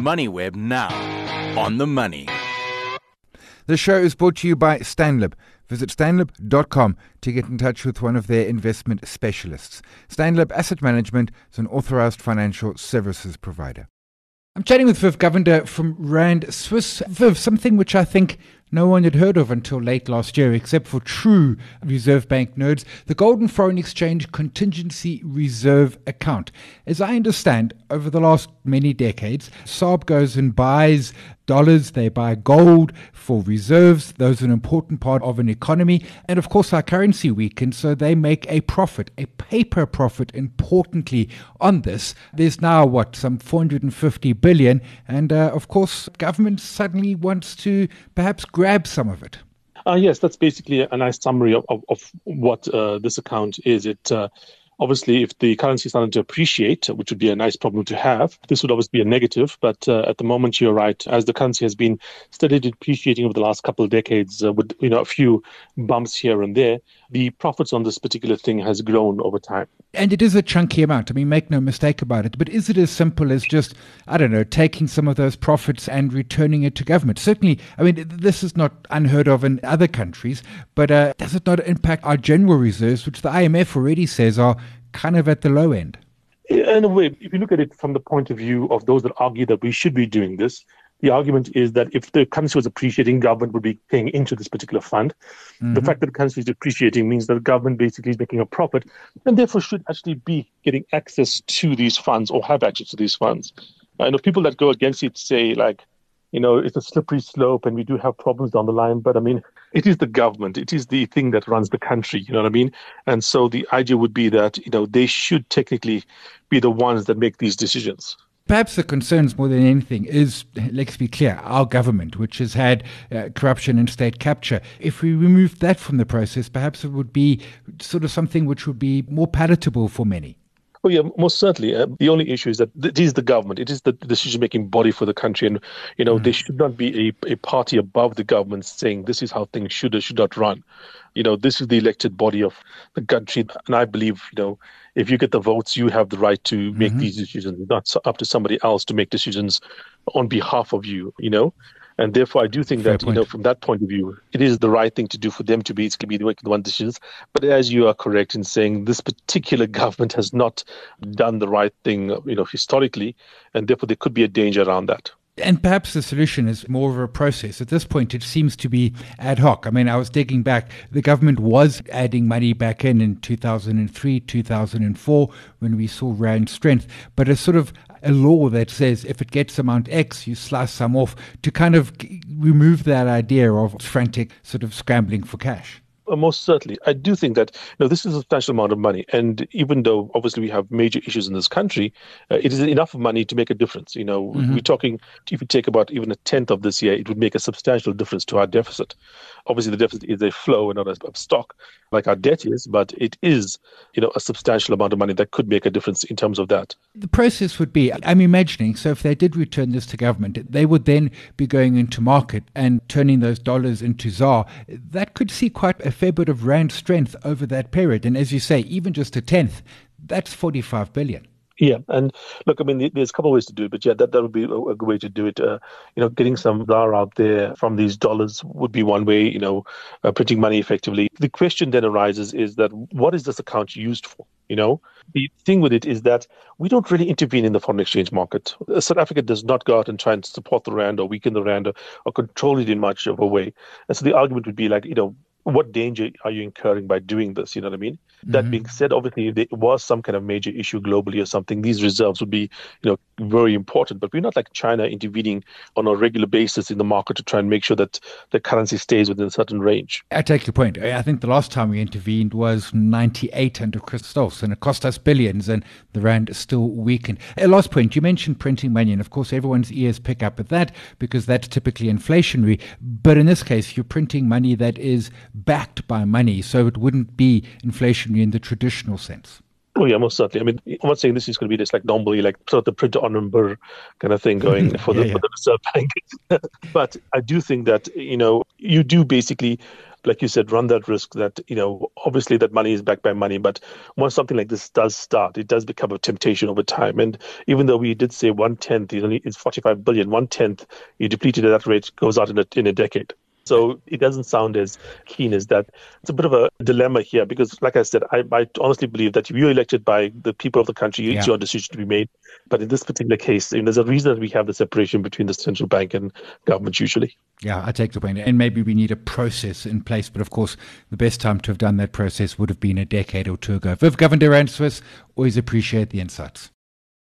MoneyWeb now. On the money. The show is brought to you by Stanlib. Visit stanlib.com to get in touch with one of their investment specialists. Stanlib Asset Management is an authorized financial services provider. I'm chatting with Viv Govender from Rand Swiss. Viv, something which I think no one had heard of until late last year, except for true Reserve Bank nerds, the Gold and Foreign Exchange Contingency Reserve Account. As I understand, over the last many decades, SARB goes and buys dollars, they buy gold for reserves. Those are an important part of an economy. And of course, our currency weakens, so they make a profit, a paper profit, importantly, on this. There's now, what, some 450 billion. And uh, of course, government suddenly wants to perhaps grab some of it. Uh, yes, that's basically a nice summary of, of, of what uh, this account is. It uh, Obviously, if the currency started to appreciate, which would be a nice problem to have, this would obviously be a negative. But uh, at the moment, you're right. As the currency has been steadily depreciating over the last couple of decades, uh, with you know a few bumps here and there, the profits on this particular thing has grown over time. And it is a chunky amount. I mean, make no mistake about it. But is it as simple as just, I don't know, taking some of those profits and returning it to government? Certainly, I mean, this is not unheard of in other countries, but uh, does it not impact our general reserves, which the IMF already says are kind of at the low end? In a way, if you look at it from the point of view of those that argue that we should be doing this, the argument is that if the currency was appreciating, government would be paying into this particular fund. Mm-hmm. The fact that the currency is depreciating means that the government basically is making a profit and therefore should actually be getting access to these funds or have access to these funds. I know people that go against it say, like, you know, it's a slippery slope and we do have problems down the line. But I mean, it is the government, it is the thing that runs the country, you know what I mean? And so the idea would be that, you know, they should technically be the ones that make these decisions. Perhaps the concerns more than anything is, let's be clear, our government, which has had uh, corruption and state capture. If we remove that from the process, perhaps it would be sort of something which would be more palatable for many. Oh yeah, most certainly. Uh, the only issue is that it is the government. It is the decision-making body for the country, and you know mm. there should not be a, a party above the government saying this is how things should or should not run. You know, this is the elected body of the country, and I believe you know if you get the votes, you have the right to make mm-hmm. these decisions. It's not up to somebody else to make decisions on behalf of you. You know, and therefore, I do think Fair that, point. you know, from that point of view, it is the right thing to do for them to be making the one decisions. But as you are correct in saying, this particular government has not done the right thing, you know, historically, and therefore there could be a danger around that. And perhaps the solution is more of a process. At this point, it seems to be ad hoc. I mean, I was digging back. The government was adding money back in in 2003, 2004, when we saw Rand strength. But a sort of a law that says if it gets amount X, you slice some off to kind of remove that idea of frantic sort of scrambling for cash. Uh, most certainly. I do think that you know, this is a substantial amount of money. And even though obviously we have major issues in this country, uh, it is enough money to make a difference. You know, mm-hmm. we're talking, if you take about even a tenth of this year, it would make a substantial difference to our deficit. Obviously, the deficit is a flow and not a, a stock like our debt is, but it is, you know, a substantial amount of money that could make a difference in terms of that. The process would be, I'm imagining, so if they did return this to government, they would then be going into market and turning those dollars into ZAR. That could see quite a fair bit of rand strength over that period. And as you say, even just a tenth, that's 45 billion. Yeah, and look, I mean, there's a couple of ways to do it, but yeah, that, that would be a, good way to do it. Uh, you know, getting some ZAR out there from these dollars would be one way. You know, uh, printing money effectively. The question then arises: is that what is this account used for? You know, the thing with it is that we don't really intervene in the foreign exchange market. Uh, South Africa does not go out and try and support the rand or weaken the rand or, or control it in much of a way. And so the argument would be like, you know, what danger are you incurring by doing this? You know what I mean? Mm-hmm. That being said, obviously, if there was some kind of major issue globally or something, these reserves would be, you know, very important. But we're not like China intervening on a regular basis in the market to try and make sure that the currency stays within a certain range. I take your point. I think the last time we intervened was 98 under Chris Stals, and it cost us billions, and the rand is still weakened. A last point, you mentioned printing money, and of course, everyone's ears pick up at that because that's typically inflationary. But in this case, you're printing money that is backed by money, so it wouldn't be inflationary in the traditional sense. Oh yeah, most certainly. I mean, I'm not saying this is going to be just like normally like sort of the print on number kind of thing going for, the, yeah, yeah. for the reserve bank, but I do think that you know you do basically like you said, run that risk that, you know, obviously that money is backed by money, but once something like this does start, it does become a temptation over time. And even though we did say one tenth it's only is 45 billion, one tenth you depleted at that rate goes out in a, in a decade. So it doesn't sound as keen as that. It's a bit of a dilemma here because, like I said, I, I honestly believe that if you're elected by the people of the country, it's your decision to be made. But in this particular case, there's a reason that we have the separation between the central bank and government usually. Yeah, I take the point. And maybe we need a process in place. But of course, the best time to have done that process would have been a decade or two ago. Viv Govender Swiss, always appreciate the insights.